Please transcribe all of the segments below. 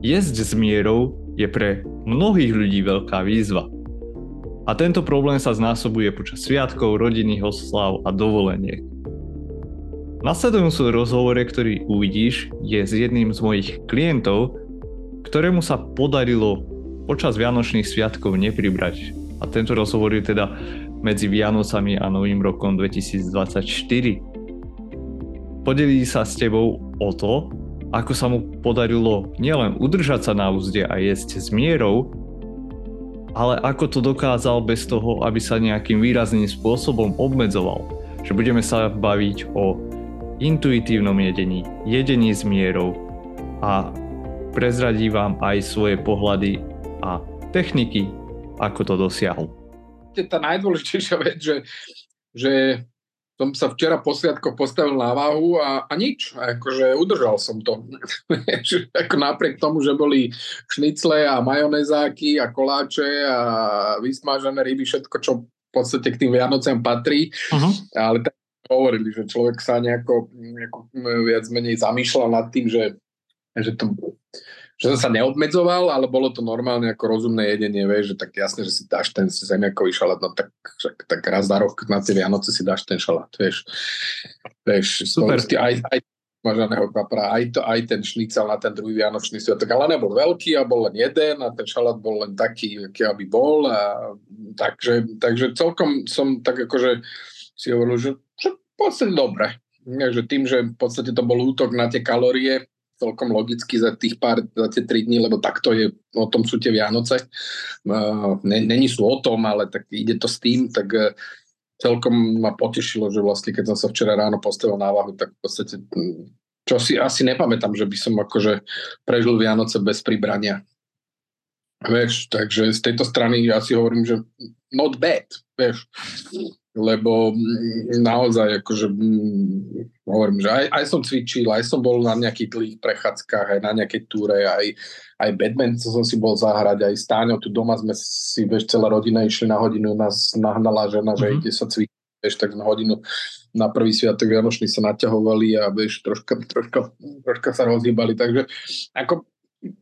Jesť s mierou je pre mnohých ľudí veľká výzva. A tento problém sa znásobuje počas sviatkov, rodinných oslav a dovoleniek. Nasledujúci rozhovore, ktorý uvidíš, je s jedným z mojich klientov, ktorému sa podarilo počas Vianočných sviatkov nepribrať. A tento rozhovor je teda medzi Vianocami a Novým rokom 2024. Podelí sa s tebou o to, ako sa mu podarilo nielen udržať sa na úzde a jesť s mierou, ale ako to dokázal bez toho, aby sa nejakým výrazným spôsobom obmedzoval. Že budeme sa baviť o intuitívnom jedení, jedení s mierou a prezradí vám aj svoje pohľady a techniky, ako to dosiahol. Tá najdôležitejšia vec, že, že som sa včera po sviatko postavil na váhu a, a nič. Akože udržal som to. ako napriek tomu, že boli šnicle a majonezáky a koláče a vysmážené ryby, všetko, čo v podstate k tým Vianocem patrí. Uh-huh. Ale tak hovorili, že človek sa nejako, nejako viac menej zamýšľal nad tým, že, že to že som sa neobmedzoval, ale bolo to normálne ako rozumné jedenie, vieš, že tak jasne, že si dáš ten zemiakový šalát, no tak, tak raz za rok na tie Vianoce si dáš ten šalát, vieš. vieš Super. Aj, aj mažaného kapra, aj, to, aj ten šnicel na ten druhý Vianočný sviatok, ale nebol veľký a bol len jeden a ten šalát bol len taký, aký aby bol a takže, takže celkom som tak akože si hovoril, že, že v podstate dobre. Takže tým, že v podstate to bol útok na tie kalórie, celkom logicky za tých pár, za tie tri dní, lebo takto je, o tom sú tie Vianoce. Není sú o tom, ale tak ide to s tým, tak e, celkom ma potešilo, že vlastne keď som sa včera ráno postavil na váhu, tak v podstate čo si asi nepamätám, že by som akože prežil Vianoce bez pribrania. Vieš, takže z tejto strany ja si hovorím, že not bad, vieš lebo naozaj akože mm, hovorím, že aj, aj som cvičil, aj som bol na nejakých dlhých prechádzkach, aj na nejakej túre, aj, aj badminton som si bol zahrať, aj stáňo tu doma sme si, vieš, celá rodina išli na hodinu, nás nahnala žena, mm-hmm. že mhm. ide sa cvičiť, vieš, tak na hodinu na prvý sviatok Vianočný sa naťahovali a vieš, troška, troška, troška sa rozhýbali, takže ako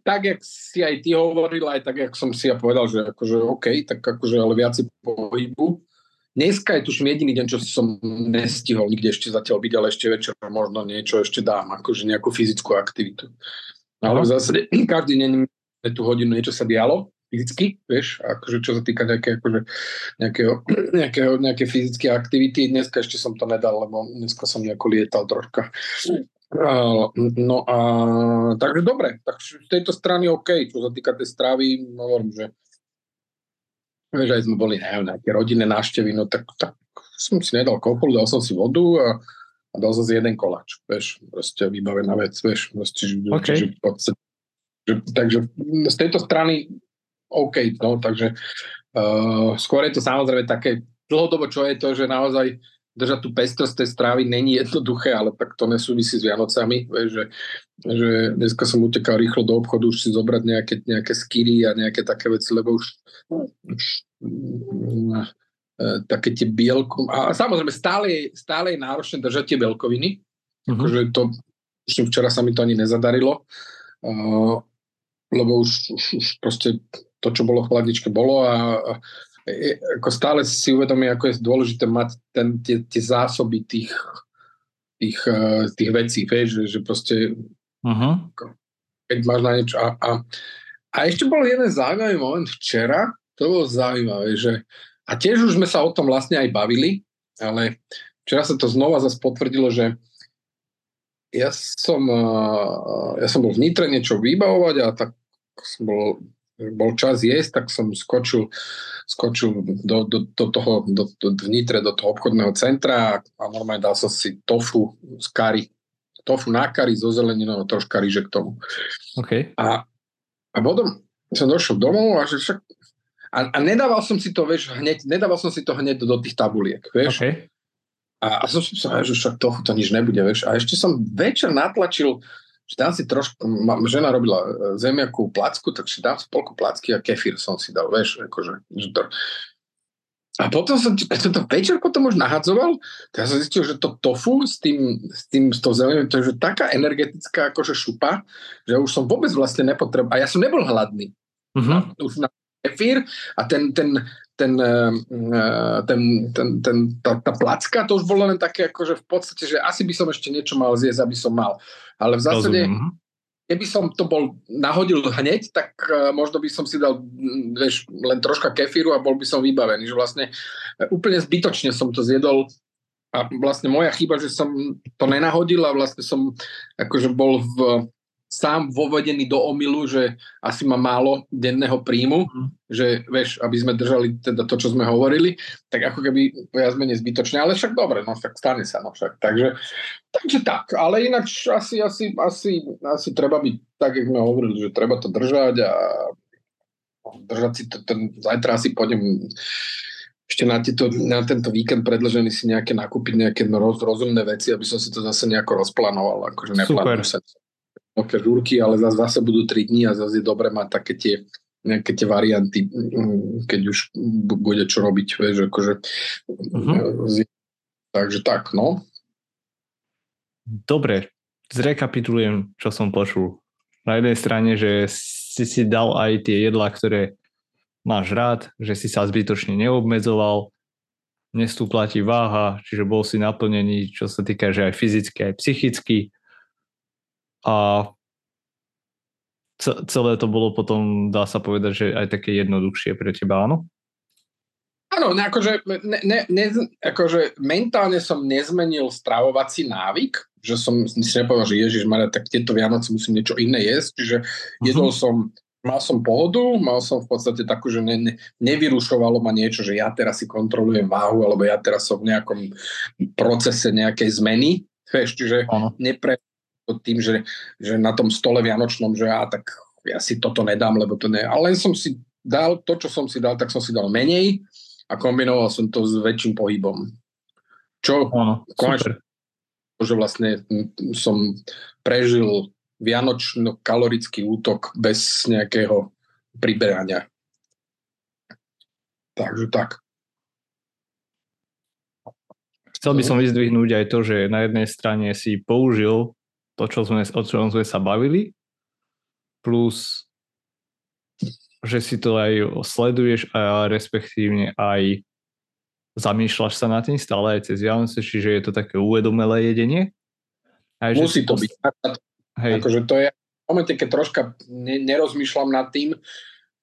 tak, jak si aj ty hovoril, aj tak, jak som si ja povedal, že akože OK, tak akože ale viac pohybu, Dneska je tuším jediný deň, čo som nestihol nikde ešte zatiaľ byť, ale ešte večer možno niečo ešte dám, akože nejakú fyzickú aktivitu. Ale v zásade každý deň tú hodinu niečo sa dialo fyzicky, vieš, akože čo sa týka nejaké, akože, nejakého, nejakého, nejaké fyzické aktivity. Dneska ešte som to nedal, lebo dneska som nejako lietal troška. No a takže dobre, tak z tejto strany OK, čo sa týka tej stravy, hovorím, že Vieš, aj sme boli, neviem, nejaké rodinné návštevy, no tak, tak som si nedal kopolu, dal som si vodu a, a dal som si jeden koláč, vieš, proste vybavená vec, vieš, proste, že, okay. že, podstate, že, takže z tejto strany OK, no, takže uh, skôr je to samozrejme také dlhodobo, čo je to, že naozaj držať tú pestrosť tej strávy není jednoduché, ale tak to nesúvisí s Vianocami, vieš, že, že dneska som utekal rýchlo do obchodu už si zobrať nejaké, nejaké skiry a nejaké také veci, lebo už, už e, také tie bielko... A samozrejme stále, stále je náročné držať tie bielkoviny, uh-huh. akože to už včera sa mi to ani nezadarilo, uh, lebo už, už, už proste to, čo bolo v chladničke, bolo a, a ako stále si uvedomí, ako je dôležité mať ten, tie, tie zásoby tých, tých, uh, tých vecí, vieš, že, že proste uh-huh. keď máš na niečo a, a, a ešte bol jeden zaujímavý moment včera, to bolo zaujímavé, že a tiež už sme sa o tom vlastne aj bavili, ale včera sa to znova zase potvrdilo, že ja som, uh, ja som bol v Nitre niečo vybavovať a tak som bol bol čas jesť, tak som skočil, skočil do, do, do toho, do, do, vnitre do toho obchodného centra a normálne dal som si tofu z kari. Tofu na kari so zeleninou a troška ríže k tomu. Okay. A, a potom som došiel domov a že však a, a nedával som si to, vieš, hneď, nedával som si to hneď do, do tých tabuliek, vieš. Okay. A, a som si povedal, že však tofu to nič nebude, vieš. A ešte som večer natlačil že dám si trošku, ma, žena robila e, zemiakú placku, takže dám si polku placky a kefír som si dal, vieš, akože, že to, a potom som, keď som to večer potom už nahadzoval, to ja som zistil, že to tofu s tým, s tým, s tou zelenou, to je že taká energetická akože šupa, že už som vôbec vlastne nepotreboval. A ja som nebol hladný. Uh-huh. Už na kefír a ten, ten, ten, uh, ten, ten, ten tá, tá placka, to už bolo len také, akože v podstate, že asi by som ešte niečo mal zjesť, aby som mal. Ale v zásade, Rozumiem. Mhm keby som to bol nahodil hneď, tak uh, možno by som si dal vieš, len troška kefíru a bol by som vybavený. Že vlastne úplne zbytočne som to zjedol a vlastne moja chyba, že som to nenahodil a vlastne som akože bol v, sám vovedený do omilu, že asi má málo denného príjmu, mm. že vieš, aby sme držali teda to, čo sme hovorili, tak ako keby viac menej zbytočne, ale však dobre, no však stane sa, no však. Takže, takže tak, ale ináč asi, asi, asi, asi treba byť tak, jak sme hovorili, že treba to držať a držať si to, ten, zajtra asi pôjdem ešte na, tieto, na tento víkend predlžený si nejaké nakúpiť nejaké roz, rozumné veci, aby som si to zase nejako rozplánoval. Akože neplánujem sa veľké žúrky, ale zase, zase budú 3 dní a zase je dobre mať také tie nejaké tie varianty, mm, keď už bude čo robiť, vieš, akože uh-huh. takže tak, no. Dobre, zrekapitulujem, čo som počul. Na jednej strane, že si si dal aj tie jedlá, ktoré máš rád, že si sa zbytočne neobmedzoval, nestúpla ti váha, čiže bol si naplnený, čo sa týka, že aj fyzicky, aj psychicky a celé to bolo potom, dá sa povedať, že aj také jednoduchšie pre teba, áno? Áno, ne, akože, ne, ne, ne, akože mentálne som nezmenil stravovací návyk, že som si nepovedal, že Ježiš Maria, tak tieto Vianoce musím niečo iné jesť, čiže uh-huh. jedol som, mal som pohodu, mal som v podstate takú, že ne, ne, nevyrušovalo ma niečo, že ja teraz si kontrolujem váhu, alebo ja teraz som v nejakom procese nejakej zmeny, vieš, čiže uh-huh. nepre, tým, že, že na tom stole vianočnom, že ja tak ja si toto nedám, lebo to ne... Ale len som si dal to, čo som si dal, tak som si dal menej a kombinoval som to s väčším pohybom. Čo ano, konečne, že vlastne som prežil vianočno-kalorický útok bez nejakého priberania. Takže tak. Chcel by som vyzdvihnúť aj to, že na jednej strane si použil to, čo sme, o čom sme sa bavili, plus že si to aj sleduješ a respektívne aj zamýšľaš sa nad tým stále aj cez Vianoce, čiže je to také uvedomelé jedenie. Aj, Musí to byť. Hej. Akože to je v momente, keď troška nerozmýšľam nad tým,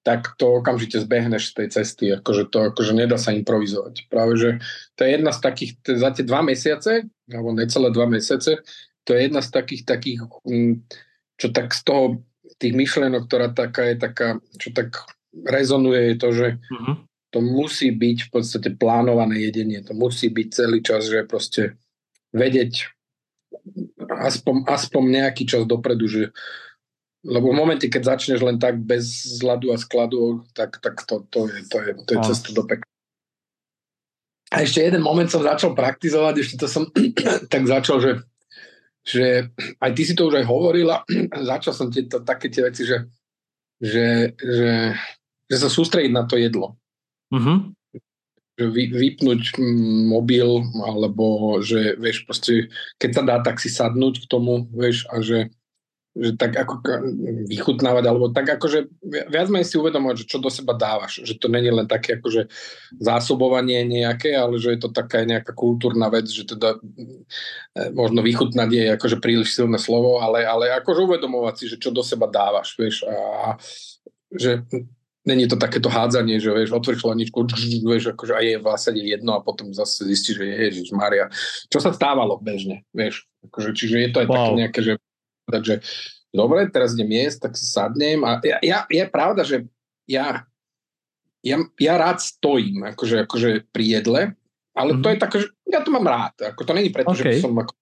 tak to okamžite zbehneš z tej cesty. Akože to akože nedá sa improvizovať. Práve, že to je jedna z takých, za tie dva mesiace, alebo necelé dva mesiace, to je jedna z takých, takých mm, čo tak z toho, tých myšlenok, ktorá taká je taká, čo tak rezonuje, je to, že uh-huh. to musí byť v podstate plánované jedenie. To musí byť celý čas, že proste vedieť aspoň, aspoň nejaký čas dopredu, že lebo v momente, keď začneš len tak bez zladu a skladu, tak, tak to, to, je, to, je, to je cesta do pekla. A ešte jeden moment som začal praktizovať, ešte to som tak začal, že že aj ty si to už aj hovorila, začal som tieto, také tie veci, že, že, že, že sa sústrediť na to jedlo. Uh-huh. Že vy, vypnúť mobil, alebo že, vieš, proste, keď sa dá, tak si sadnúť k tomu, vieš, a že, že tak ako vychutnávať, alebo tak akože viac menej si uvedomovať, že čo do seba dávaš, že to není len také akože zásobovanie nejaké, ale že je to taká nejaká kultúrna vec, že teda e, možno vychutnať je akože príliš silné slovo, ale, ale akože uvedomovať si, že čo do seba dávaš, vieš, a že není to takéto hádzanie, že vieš, otvoríš hlaničku, vieš, akože aj je vlastne jedno a potom zase zistíš, že Ježiš Maria. Čo sa stávalo bežne, vieš, akože, čiže je to aj wow. také nejaké, že Takže dobre, teraz idem jesť, tak si sadnem a ja, ja, je pravda, že ja, ja, ja rád stojím akože, akože pri jedle, ale mm-hmm. to je mhm. také, že ja to mám rád. Ako to není preto, okay. že som ako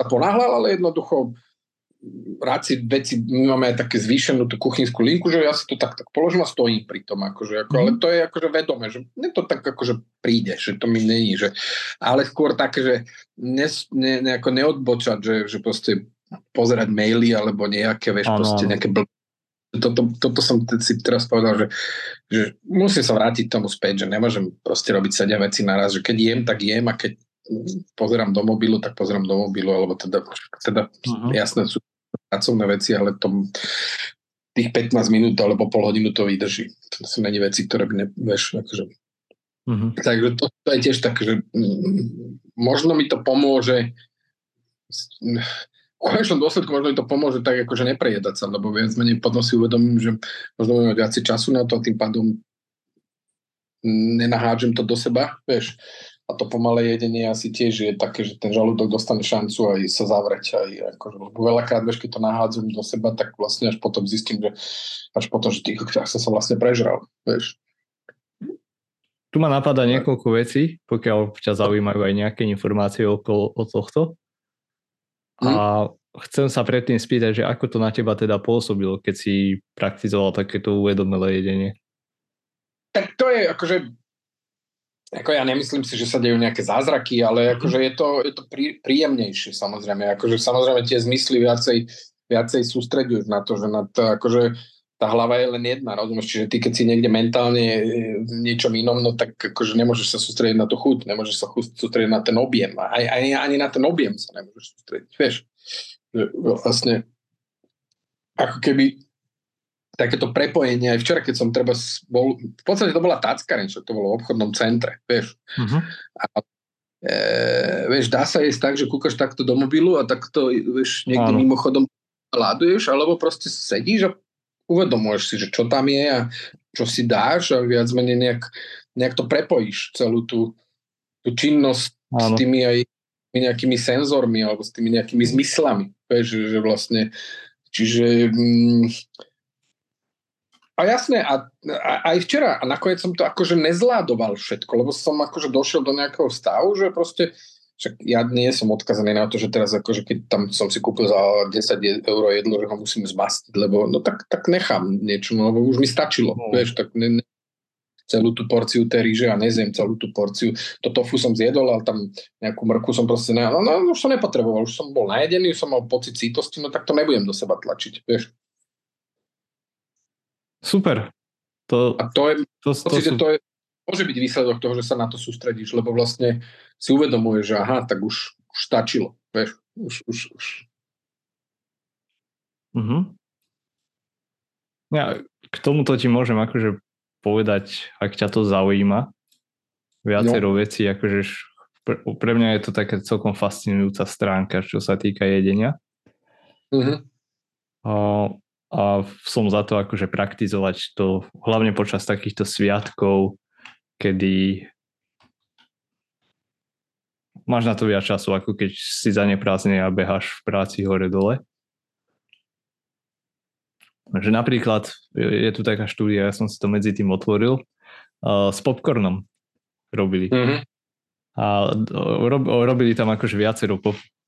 sa ponáhľal, ale jednoducho rád si veci, my máme aj také zvýšenú tú kuchynskú linku, že ja si to tak, tak položím a stojím pri tom, akože, ako, mm. ale to je akože vedomé, že ne to tak akože príde, že to mi není, že, ale skôr také, že ne, ne, neodbočať, že, že proste pozerať maily alebo nejaké, vieš, ano. proste nejaké bl- toto, toto som si teraz povedal, že, že musím sa vrátiť tomu späť, že nemôžem proste robiť 7 veci naraz, že keď jem, tak jem a keď pozerám do mobilu, tak pozerám do mobilu, alebo teda, teda uh-huh. jasné sú pracovné veci, ale tom, tých 15 minút alebo pol hodinu to vydrží. To sú není veci, ktoré by ne, vieš, akože Uh-huh. Takže to, to je tiež tak, že možno mi to pomôže konečnom dôsledku možno mi to pomôže tak akože neprejedať sa, lebo viac menej potom si uvedomím, že možno budem mať viacej času na to a tým pádom nenahážem to do seba, vieš. A to pomalé jedenie asi tiež je také, že ten žalúdok dostane šancu aj sa zavrieť. Aj, akože, lebo veľakrát, vieš, keď to nahádzam do seba, tak vlastne až potom zistím, že až potom, že tých som sa vlastne prežral, vieš. Tu ma napadá niekoľko vecí, pokiaľ ťa zaujímajú aj nejaké informácie okolo o tohto. A hm? chcem sa predtým spýtať, že ako to na teba teda pôsobilo, keď si praktizoval takéto uvedomelé jedenie? Tak to je akože ako ja nemyslím si, že sa dejú nejaké zázraky, ale mhm. akože je to, je to prí, príjemnejšie samozrejme. Akože samozrejme tie zmysly viacej, viacej sústredujú na to, že na to, akože tá hlava je len jedna, rozumieš? Čiže ty, keď si niekde mentálne v niečom inom, no tak akože nemôžeš sa sústrediť na tú chuť, nemôžeš sa sústrediť na ten objem. Aj, aj, ani na ten objem sa nemôžeš sústrediť, vieš? Vlastne ako keby takéto prepojenie, aj včera, keď som treba bol, v podstate to bola tackareň, čo to bolo v obchodnom centre, vieš. Uh-huh. A, e, vieš, dá sa jesť tak, že kúkaš takto do mobilu a takto, vieš, niekde Áno. mimochodom hľaduješ, alebo proste sedíš a uvedomuješ si, že čo tam je a čo si dáš a viac menej nejak, nejak to prepojíš, celú tú, tú činnosť Áno. s tými aj nejakými senzormi alebo s tými nejakými zmyslami. Vieš, že vlastne, čiže mm, a jasné, a, a aj včera, a nakoniec som to akože nezládoval všetko, lebo som akože došiel do nejakého stavu, že proste však ja nie som odkazaný na to, že teraz akože keď tam som si kúpil za 10 eur jedlo, že ho musím zmastiť, lebo no tak, tak nechám niečo, no, lebo už mi stačilo, no. vieš, tak ne, ne, celú tú porciu tej ríže a nezjem celú tú porciu. To tofu som zjedol, ale tam nejakú mrku som proste ne, no, no, už som nepotreboval, už som bol najedený, už som mal pocit sítosti, no tak to nebudem do seba tlačiť, vieš. Super. To, a to je, to, to, to, to je, môže byť výsledok toho, že sa na to sústredíš, lebo vlastne si uvedomuješ, že aha, tak už, už stačilo. Vieš, už, už, už. Uh-huh. Ja k tomuto ti môžem akože povedať, ak ťa to zaujíma, viacero no. vecí, akože pre, mňa je to taká celkom fascinujúca stránka, čo sa týka jedenia. Uh-huh. A, a som za to akože praktizovať to hlavne počas takýchto sviatkov, kedy máš na to viac času, ako keď si zaneprázdne a beháš v práci hore-dole. Že napríklad, je tu taká štúdia, ja som si to medzi tým otvoril, uh, s popcornom robili. Mm-hmm. A rob, robili tam akože viacero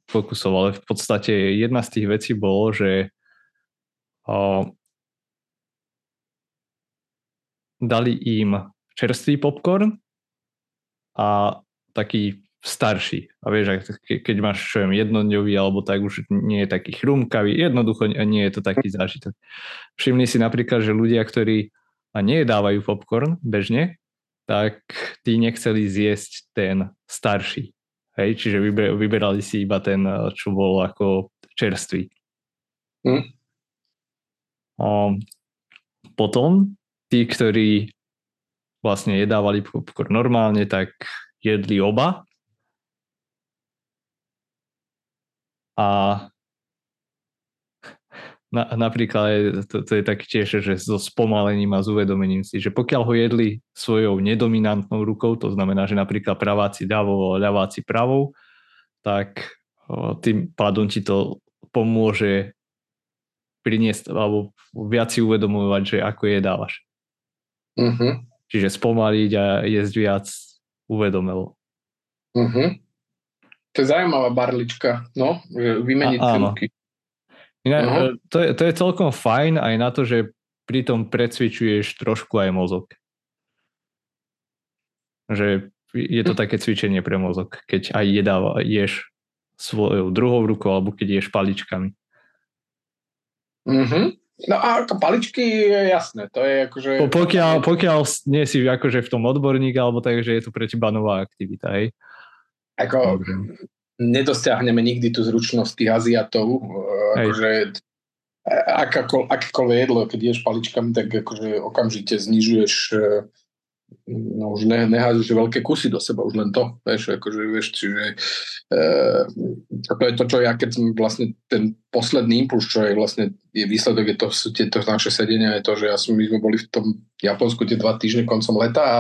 pokusov, ale v podstate jedna z tých vecí bolo, že uh, dali im čerstvý popcorn a taký starší. A vieš, keď máš čo viem, jednodňový alebo tak už nie je taký chrumkavý, jednoducho nie je to taký zážitok. Všimni si napríklad, že ľudia, ktorí a nedávajú popcorn bežne, tak tí nechceli zjesť ten starší. Hej, čiže vyberali si iba ten, čo bol ako čerstvý. Hm. A potom tí, ktorí vlastne jedávali popcorn normálne, tak jedli oba. A na, napríklad to, to je tak tiež, že so spomalením a s uvedomením si, že pokiaľ ho jedli svojou nedominantnou rukou, to znamená, že napríklad praváci ľavou a ľaváci pravou, tak tým pádom ti to pomôže priniesť alebo viac si uvedomovať, že ako jedávaš. Mm-hmm. Čiže spomaliť a jesť viac uvedomelo. Uh-huh. To je zaujímavá barlička, no, vymeniť a, ruky. Inak, uh-huh. to, je, to je celkom fajn aj na to, že pri tom precvičuješ trošku aj mozog. Že je to hm. také cvičenie pre mozog, keď aj jedáva, ješ svojou druhou rukou alebo keď ješ paličkami. Mhm. No a ako paličky je jasné, to je akože... Po, pokiaľ, pokiaľ nie si akože v tom odborník, alebo tak, že je to pre teba nová aktivita, hej? Ako nedosiahneme nikdy tú zručnosť tých Aziatov, hej. akože akékoľvek jedlo, keď ješ paličkami, tak akože okamžite znižuješ no už ne, nehádzaš veľké kusy do seba, už len to, vieš, akože, vieš, čiže e, to je to, čo ja, keď som vlastne ten posledný impuls, čo je vlastne je výsledok, je to, sú tieto naše sedenia, je to, že ja som, my sme boli v tom Japonsku tie dva týždne koncom leta a,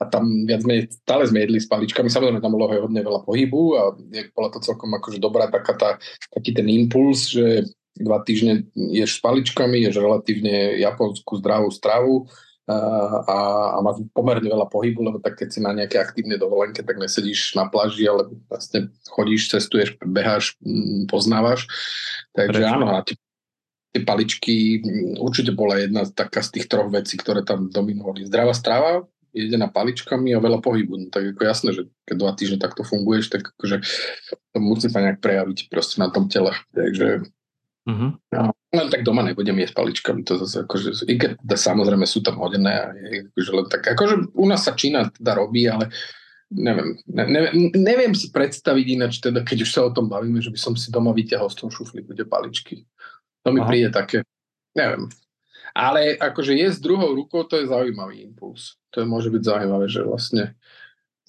a tam viac menej stále sme jedli s paličkami, samozrejme tam bolo hodne veľa pohybu a je, bola to celkom akože dobrá taká tá, taký ten impuls, že dva týždne ješ s paličkami, ješ relatívne japonskú zdravú stravu, a, a máš pomerne veľa pohybu, lebo tak keď si na nejaké aktívne dovolenke, tak nesedíš na pláži, ale vlastne chodíš, cestuješ, beháš, mm, poznávaš. Takže Prečo? áno, a tie, tie paličky mm, určite bola jedna taká z tých troch vecí, ktoré tam dominovali. Zdravá strava, jedená paličkami a veľa pohybu. No, tak ako jasné, že keď dva týždne takto funguješ, tak akože to musí sa nejak prejaviť proste na tom tele. Takže uh-huh. No, tak doma nebudem jesť paličkami, to zase akože, i keď teda samozrejme sú tam hodené a je, akože len tak, akože u nás sa Čína teda robí, ale neviem, ne, ne, neviem si predstaviť ináč teda, keď už sa o tom bavíme, že by som si doma vyťahol z toho šuflíku tie paličky. To mi Aha. príde také, neviem. Ale akože jesť druhou rukou, to je zaujímavý impuls. To je, môže byť zaujímavé, že vlastne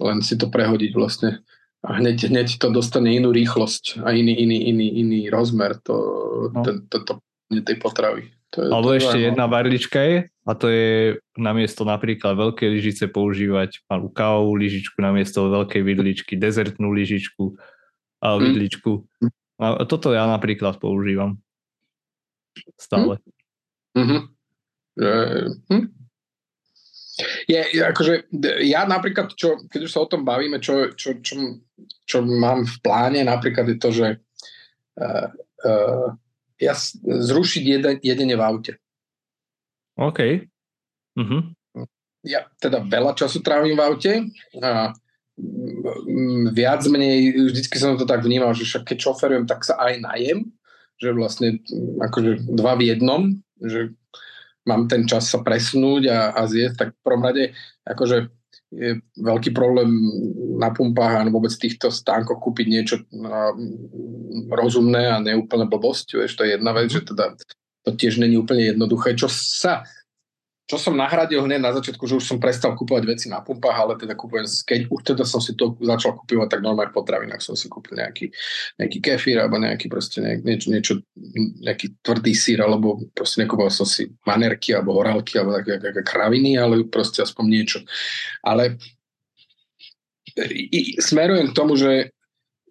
len si to prehodiť vlastne a hneď, hneď to dostane inú rýchlosť a iný, iný, iný, iný rozmer. To, no. ten, to, to tej potravy. To je, Alebo to ešte jedna barlička je, a to je namiesto napríklad veľkej lyžice používať malú kávovú lyžičku, namiesto veľkej vidličky, dezertnú lyžičku a hm. vidličku. Mm. A toto ja napríklad používam. Stále. Mm-hmm. hm? Je, akože, ja napríklad, čo, keď už sa o tom bavíme, čo, čo, čo, čo mám v pláne, napríklad je to, že uh, uh, ja zrušiť jeden, jedenie v aute. OK. Uh-huh. Ja teda veľa času trávim v aute a viac menej, vždycky som to tak vnímal, že však keď šoferujem, tak sa aj najem, že vlastne akože dva v jednom, že mám ten čas sa presunúť a, a zjesť, tak v prvom rade akože je veľký problém na pumpách a vôbec týchto stánkoch kúpiť niečo no, rozumné a neúplne blbosť. Vieš, to je jedna vec, že teda to tiež není úplne jednoduché. Čo sa čo som nahradil hneď na začiatku, že už som prestal kupovať veci na pumpách, ale teda kupujem, keď už teda som si to začal kupovať, tak normálne v potravinách som si kúpil nejaký, nejaký kefír alebo nejaký proste nejak, niečo, niečo, nejaký tvrdý sír, alebo proste nekúpoval som si manerky alebo horálky alebo také, také kraviny, ale proste aspoň niečo. Ale i, smerujem k tomu, že,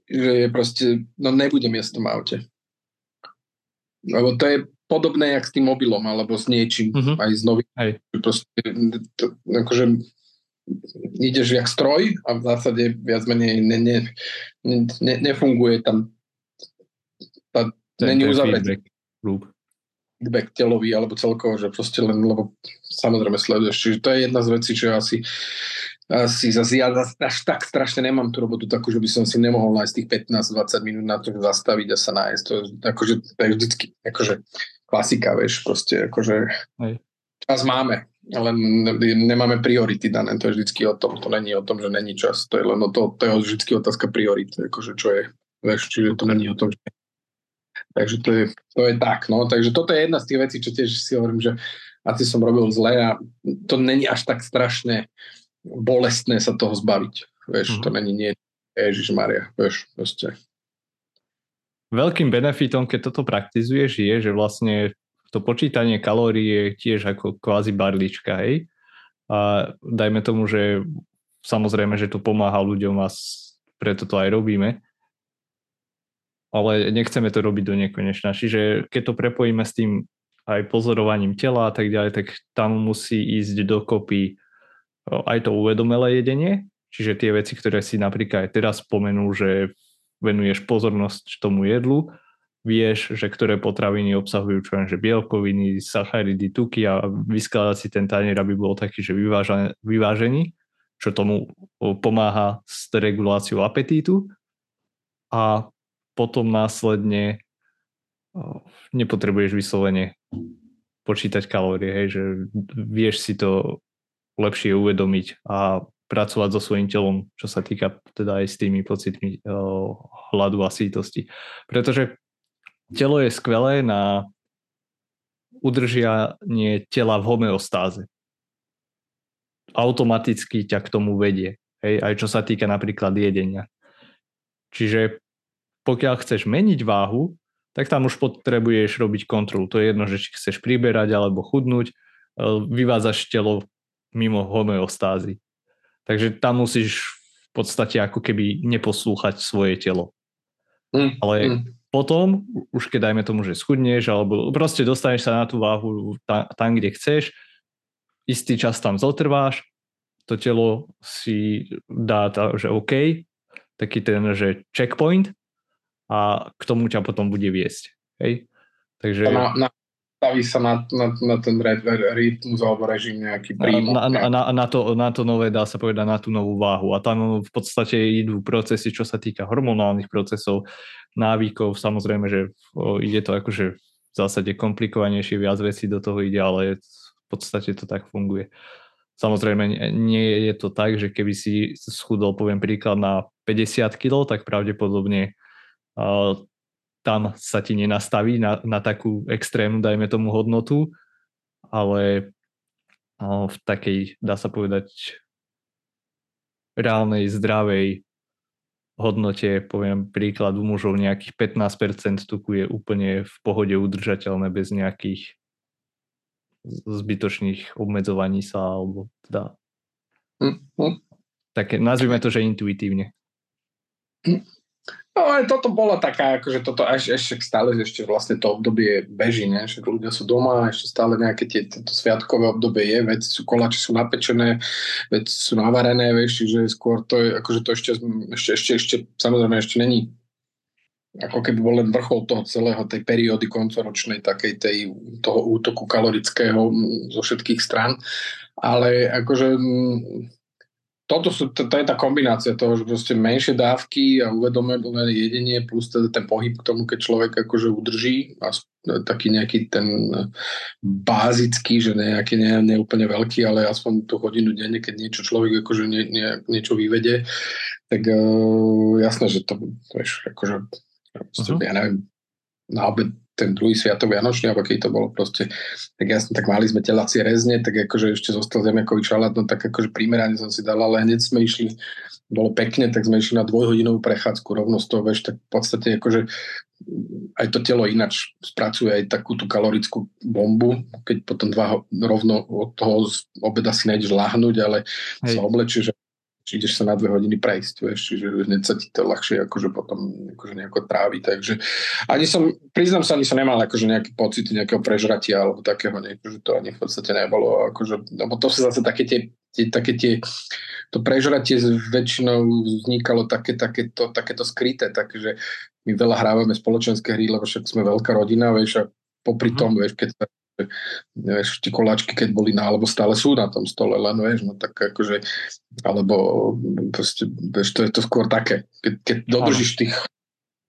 že proste, no nebudem jesť v tom aute. Lebo to je podobné jak s tým mobilom alebo s niečím, uh-huh. aj s novým. Hej. Proste, to, akože ideš jak stroj a v zásade viac menej ne, ne, ne, nefunguje tam tá, není uzavretý feedback telový alebo celkovo, že proste len, lebo samozrejme sleduješ. Čiže to je jedna z vecí, čo asi asi zase ja až tak strašne nemám tú robotu takú, že by som si nemohol nájsť tých 15-20 minút na to zastaviť a sa nájsť. To, akože, to je vždycky akože, klasika, vieš, proste akože Hej. čas máme, len nemáme priority dané, to je vždycky o tom, to není o tom, že není čas, to je len o to, to je vždycky otázka priority, akože čo je, vieš, čiže to není o tom, že Takže to je, to je tak, no, takže toto je jedna z tých vecí, čo tiež si hovorím, že asi som robil zle a to není až tak strašne bolestné sa toho zbaviť, vieš, mm-hmm. to není nie, Ježiš Maria, vieš, proste Veľkým benefitom, keď toto praktizuješ, je, že vlastne to počítanie kalórií je tiež ako kvázi barlička, hej? A dajme tomu, že samozrejme, že to pomáha ľuďom a preto to aj robíme, ale nechceme to robiť do nekonečna. Čiže keď to prepojíme s tým aj pozorovaním tela a tak ďalej, tak tam musí ísť dokopy aj to uvedomelé jedenie, čiže tie veci, ktoré si napríklad aj teraz spomenul, že venuješ pozornosť tomu jedlu, vieš, že ktoré potraviny obsahujú čo že bielkoviny, sacharidy, tuky a vyskladať si ten tanier, aby bol taký, že vyvážený, čo tomu pomáha s reguláciou apetítu. A potom následne nepotrebuješ vyslovene počítať kalórie, hej, že vieš si to lepšie uvedomiť a pracovať so svojím telom, čo sa týka teda aj s tými pocitmi uh, hladu a sítosti. Pretože telo je skvelé na udržianie tela v homeostáze. Automaticky ťa k tomu vedie. Hej, aj čo sa týka napríklad jedenia. Čiže pokiaľ chceš meniť váhu, tak tam už potrebuješ robiť kontrolu. To je jedno, že či chceš priberať alebo chudnúť, e, vyvádzaš telo mimo homeostázy. Takže tam musíš v podstate ako keby neposlúchať svoje telo. Mm, Ale mm. potom, už keď dajme tomu, že schudneš, alebo proste dostaneš sa na tú váhu tam, tam kde chceš, istý čas tam zotrváš, to telo si dá, tá, že OK, taký ten, že checkpoint a k tomu ťa potom bude viesť. Hej? Takže... Na, na, staví sa na, na, na ten rytmus alebo režim nejaký príjmu. Na, na, na, na, to, na to nové dá sa povedať na tú novú váhu a tam v podstate idú procesy, čo sa týka hormonálnych procesov, návykov, samozrejme, že ide to akože v zásade komplikovanejšie, viac vecí do toho ide, ale v podstate to tak funguje. Samozrejme, nie je to tak, že keby si schudol, poviem príklad, na 50 kg, tak pravdepodobne tam sa ti nenastaví na, na takú extrémnu, dajme tomu, hodnotu, ale v takej, dá sa povedať, reálnej, zdravej hodnote, poviem príklad, u mužov nejakých 15% tuku je úplne v pohode udržateľné bez nejakých zbytočných obmedzovaní sa, alebo teda mm-hmm. také, nazvime to, že intuitívne. Hm. No ale toto bola taká, akože toto až, ešte stále ešte vlastne to obdobie beží, ne? že ľudia sú doma, ešte stále nejaké tie, toto sviatkové obdobie je, veci sú koláče sú napečené, veci sú navarené, vieš, čiže skôr to je, akože to ešte, ešte, ešte, ešte samozrejme ešte není ako keby bol len vrchol toho celého, tej periódy koncoročnej, takej tej, toho útoku kalorického zo všetkých stran. Ale akože toto sú, to, to je tá kombinácia toho, že proste menšie dávky a uvedomené jedenie plus teda ten pohyb k tomu, keď človek akože udrží a taký nejaký ten bázický, že nejaký nie, nie úplne veľký, ale aspoň tú hodinu denne, keď niečo človek akože nie, nie, niečo vyvede, tak uh, jasné, že to, vieš, akože uh-huh. ja neviem, na obed ten druhý sviatok Vianočný, alebo keď to bolo proste, tak jasne, tak mali sme telacie rezne, tak akože ešte zostal zemiakový šalát, no tak akože primerane som si dal, ale hneď sme išli, bolo pekne, tak sme išli na dvojhodinovú prechádzku rovno z toho, vieš, tak v podstate akože aj to telo ináč spracuje aj takú tú kalorickú bombu, keď potom dva rovno od toho obeda si nejdeš lahnúť, ale Hej. sa oblečíš či ideš sa na dve hodiny prejsť, vieš, čiže hneď sa ti to ľahšie akože potom akože nejako trávi, takže ani som, priznám sa, ani som nemal akože nejaký pocit nejakého prežratia alebo takého, nie, že to ani v podstate nebolo, akože, lebo to sú zase také tie, tie, také tie, to prežratie väčšinou vznikalo také, takéto, takéto skryté, takže my veľa hrávame spoločenské hry, lebo však sme veľká rodina, vieš, a popri mm. tom, vieš, keď sa vieš, tie koláčky, keď boli na, alebo stále sú na tom stole, len vieš, no tak akože, alebo proste, vieš, to je to skôr také, keď, keď dodržíš tých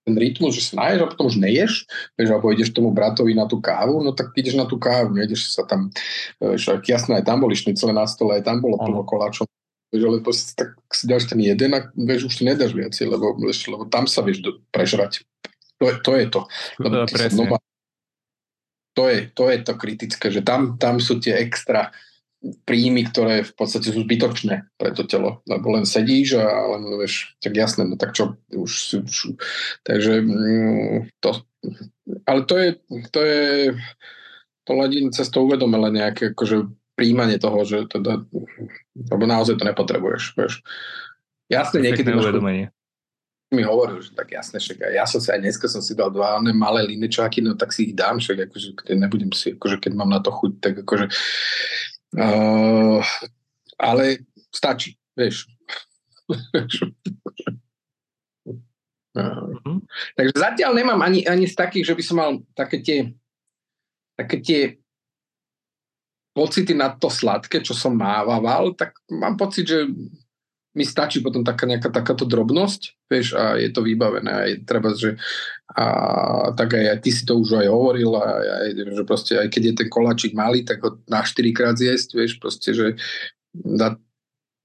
ten rytmus, že sa naješ a potom už neješ, vieš, alebo ideš tomu bratovi na tú kávu, no tak ideš na tú kávu, nejdeš sa tam, vieš, jasné, aj tam boli šnicle na stole, aj tam bolo plno koláčov, vieš, ale si, tak si dáš ten jeden a vieš, už si nedáš viac, lebo, vieš, lebo tam sa vieš do, prežrať. To je to. Je to. Lebo ty sa doma, to je, to je to kritické, že tam, tam sú tie extra príjmy, ktoré v podstate sú zbytočné pre to telo, lebo len sedíš a len vieš, tak jasné, no tak čo, už už, takže mm, to, ale to je, to je to ladím cez to uvedomele nejaké akože príjmanie toho, že teda, lebo naozaj to nepotrebuješ, vieš. Jasne, niekedy... Uvedomenie mi hovoril, že tak jasne, však ja som si aj dneska som si dal dva malé linečáky, no tak si ich dám, však akože keď nebudem si, akože keď mám na to chuť, tak akože uh, ale stačí, vieš. uh, takže zatiaľ nemám ani, ani z takých, že by som mal také tie také tie pocity na to sladké, čo som mával, tak mám pocit, že mi stačí potom taká nejaká takáto drobnosť, vieš, a je to vybavené. Aj treba, že a tak aj, aj ty si to už aj hovoril, a aj, že proste aj keď je ten koláčik malý, tak ho na 4 krát zjesť, vieš, proste, že dá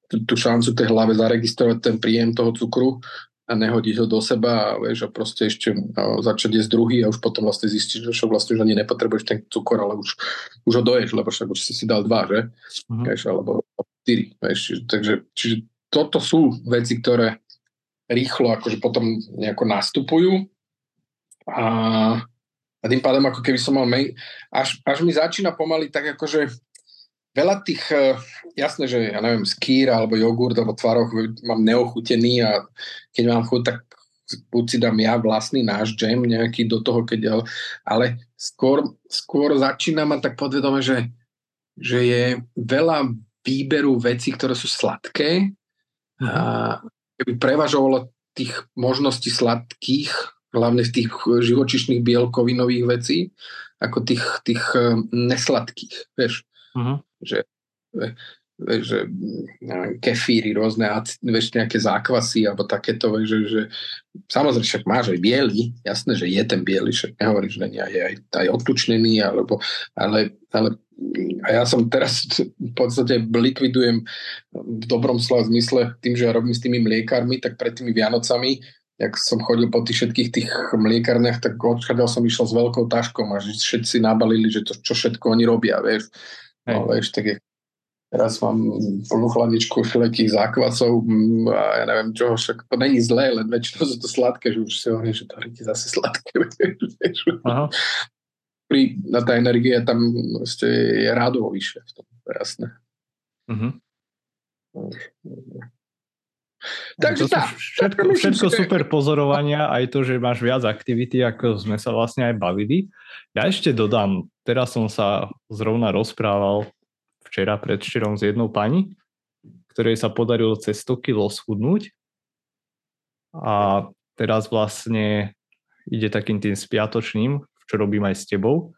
tú, tú šancu tej hlave zaregistrovať ten príjem toho cukru a nehodiť ho do seba a, vieš, a proste ešte a začať jesť druhý a už potom vlastne zistíš, že vlastne už ani nepotrebuješ ten cukor, ale už, už ho doješ, lebo však už si si dal dva, že? Uh-huh. Vieš, alebo štyri, vieš, takže čiže toto sú veci, ktoré rýchlo akože potom nejako nastupujú. A, a tým pádom ako keby som mal mail, až, až mi začína pomaly tak akože veľa tých, e, jasné, že ja neviem, skýr alebo jogurt alebo tvaroch mám neochutený a keď mám chuť, tak buď si dám ja vlastný náš džem nejaký do toho, keď ale skôr, skôr začína ma tak podvedome, že, že je veľa výberu vecí, ktoré sú sladké keby prevažovalo tých možností sladkých, hlavne z tých živočišných bielkovinových vecí, ako tých, tých e, nesladkých, vieš. Uh-huh že, že neviem, kefíry, rôzne, vieš, nejaké zákvasy alebo takéto, že, že samozrejme však máš aj biely, jasné, že je ten biely, však nehovoríš, že nie, je aj, aj odtučnený, alebo, ale, ale a ja som teraz v podstate likvidujem v dobrom slova zmysle tým, že ja robím s tými mliekármi, tak pred tými Vianocami jak som chodil po tých všetkých tých mliekarniach, tak odchádzal som išiel s veľkou taškou a že všetci nabalili, že to, čo všetko oni robia, vieš. No, vieš, tak je, teraz mám plnú chladničku všelijakých zákvasov mm, a ja neviem čo, však to není zlé, len väčšinou sú to sladké, že už si hovorím, že to je zase sladké. Aha. Pri, na tá energia tam ste, je rádovo vyššie v tom, to je jasné. Uh-huh. Takže to tá, všetko, všetko super pozorovania, aj to, že máš viac aktivity, ako sme sa vlastne aj bavili. Ja ešte dodám, teraz som sa zrovna rozprával včera predvčerom s jednou pani, ktorej sa podarilo cez 100 kg schudnúť a teraz vlastne ide takým tým spiatočným, čo robím aj s tebou,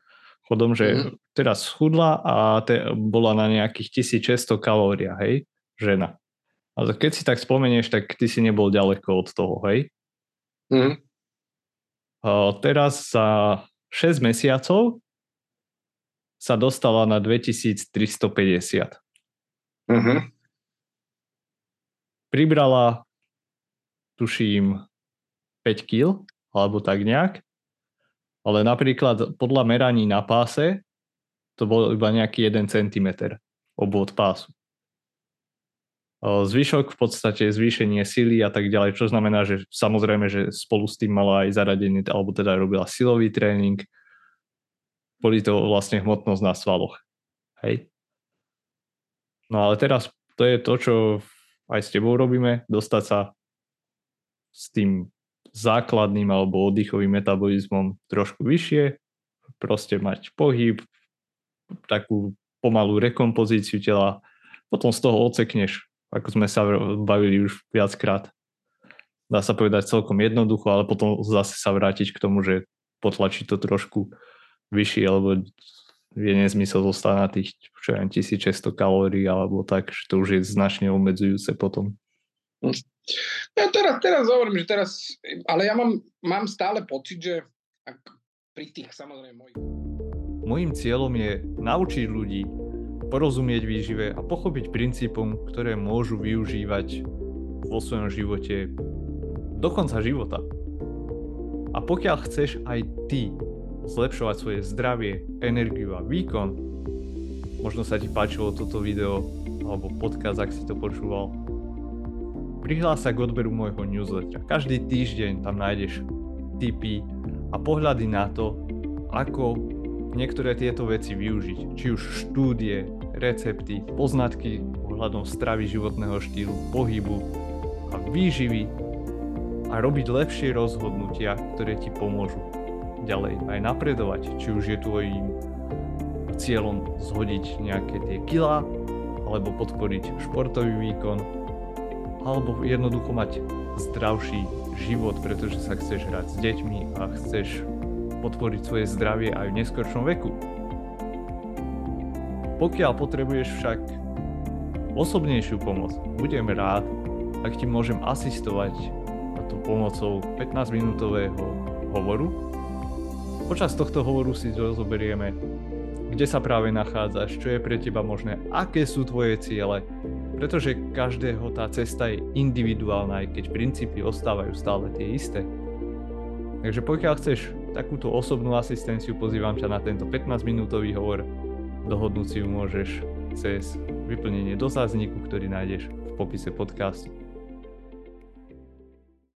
chodom, že mm. teraz schudla a te, bola na nejakých 1600 kalóriách, hej, žena. Ale keď si tak spomenieš, tak ty si nebol ďaleko od toho, hej? Mm. A teraz za 6 mesiacov sa dostala na 2350. Uh-huh. Pribrala, tuším, 5 kg, alebo tak nejak. Ale napríklad podľa meraní na páse to bol iba nejaký 1 cm obvod pásu. Zvyšok v podstate zvýšenie sily a tak ďalej, čo znamená, že samozrejme, že spolu s tým mala aj zaradený, alebo teda robila silový tréning, boli to vlastne hmotnosť na svaloch. Hej. No ale teraz to je to, čo aj s tebou robíme, dostať sa s tým základným alebo oddychovým metabolizmom trošku vyššie, proste mať pohyb, takú pomalú rekompozíciu tela, potom z toho ocekneš, ako sme sa bavili už viackrát. Dá sa povedať celkom jednoducho, ale potom zase sa vrátiť k tomu, že potlačiť to trošku vyšší, alebo je nezmysel zostať na tých čo ja, 1600 kalórií alebo tak, že to už je značne obmedzujúce potom. Ja teraz, teraz hovorím, že teraz, ale ja mám, mám stále pocit, že ak pri tých samozrejme mojich... Mojím cieľom je naučiť ľudí porozumieť výžive a pochopiť princípom, ktoré môžu využívať vo svojom živote do konca života. A pokiaľ chceš aj ty zlepšovať svoje zdravie, energiu a výkon, možno sa ti páčilo toto video alebo podcast, ak si to počúval, prihlás sa k odberu môjho newslettera. Každý týždeň tam nájdeš tipy a pohľady na to, ako niektoré tieto veci využiť. Či už štúdie, recepty, poznatky ohľadom stravy životného štýlu, pohybu a výživy a robiť lepšie rozhodnutia, ktoré ti pomôžu ďalej aj napredovať. Či už je tvojim cieľom zhodiť nejaké tie kila, alebo podporiť športový výkon, alebo jednoducho mať zdravší život, pretože sa chceš hrať s deťmi a chceš podporiť svoje zdravie aj v neskoršom veku. Pokiaľ potrebuješ však osobnejšiu pomoc, budem rád, ak ti môžem asistovať a to pomocou 15-minútového hovoru. Počas tohto hovoru si rozoberieme, kde sa práve nachádzaš, čo je pre teba možné, aké sú tvoje ciele, pretože každého tá cesta je individuálna, aj keď princípy ostávajú stále tie isté. Takže pokiaľ chceš takúto osobnú asistenciu, pozývam ťa na tento 15-minútový hovor. Dohodnúť si ju môžeš cez vyplnenie dotazníku, ktorý nájdeš v popise podcastu.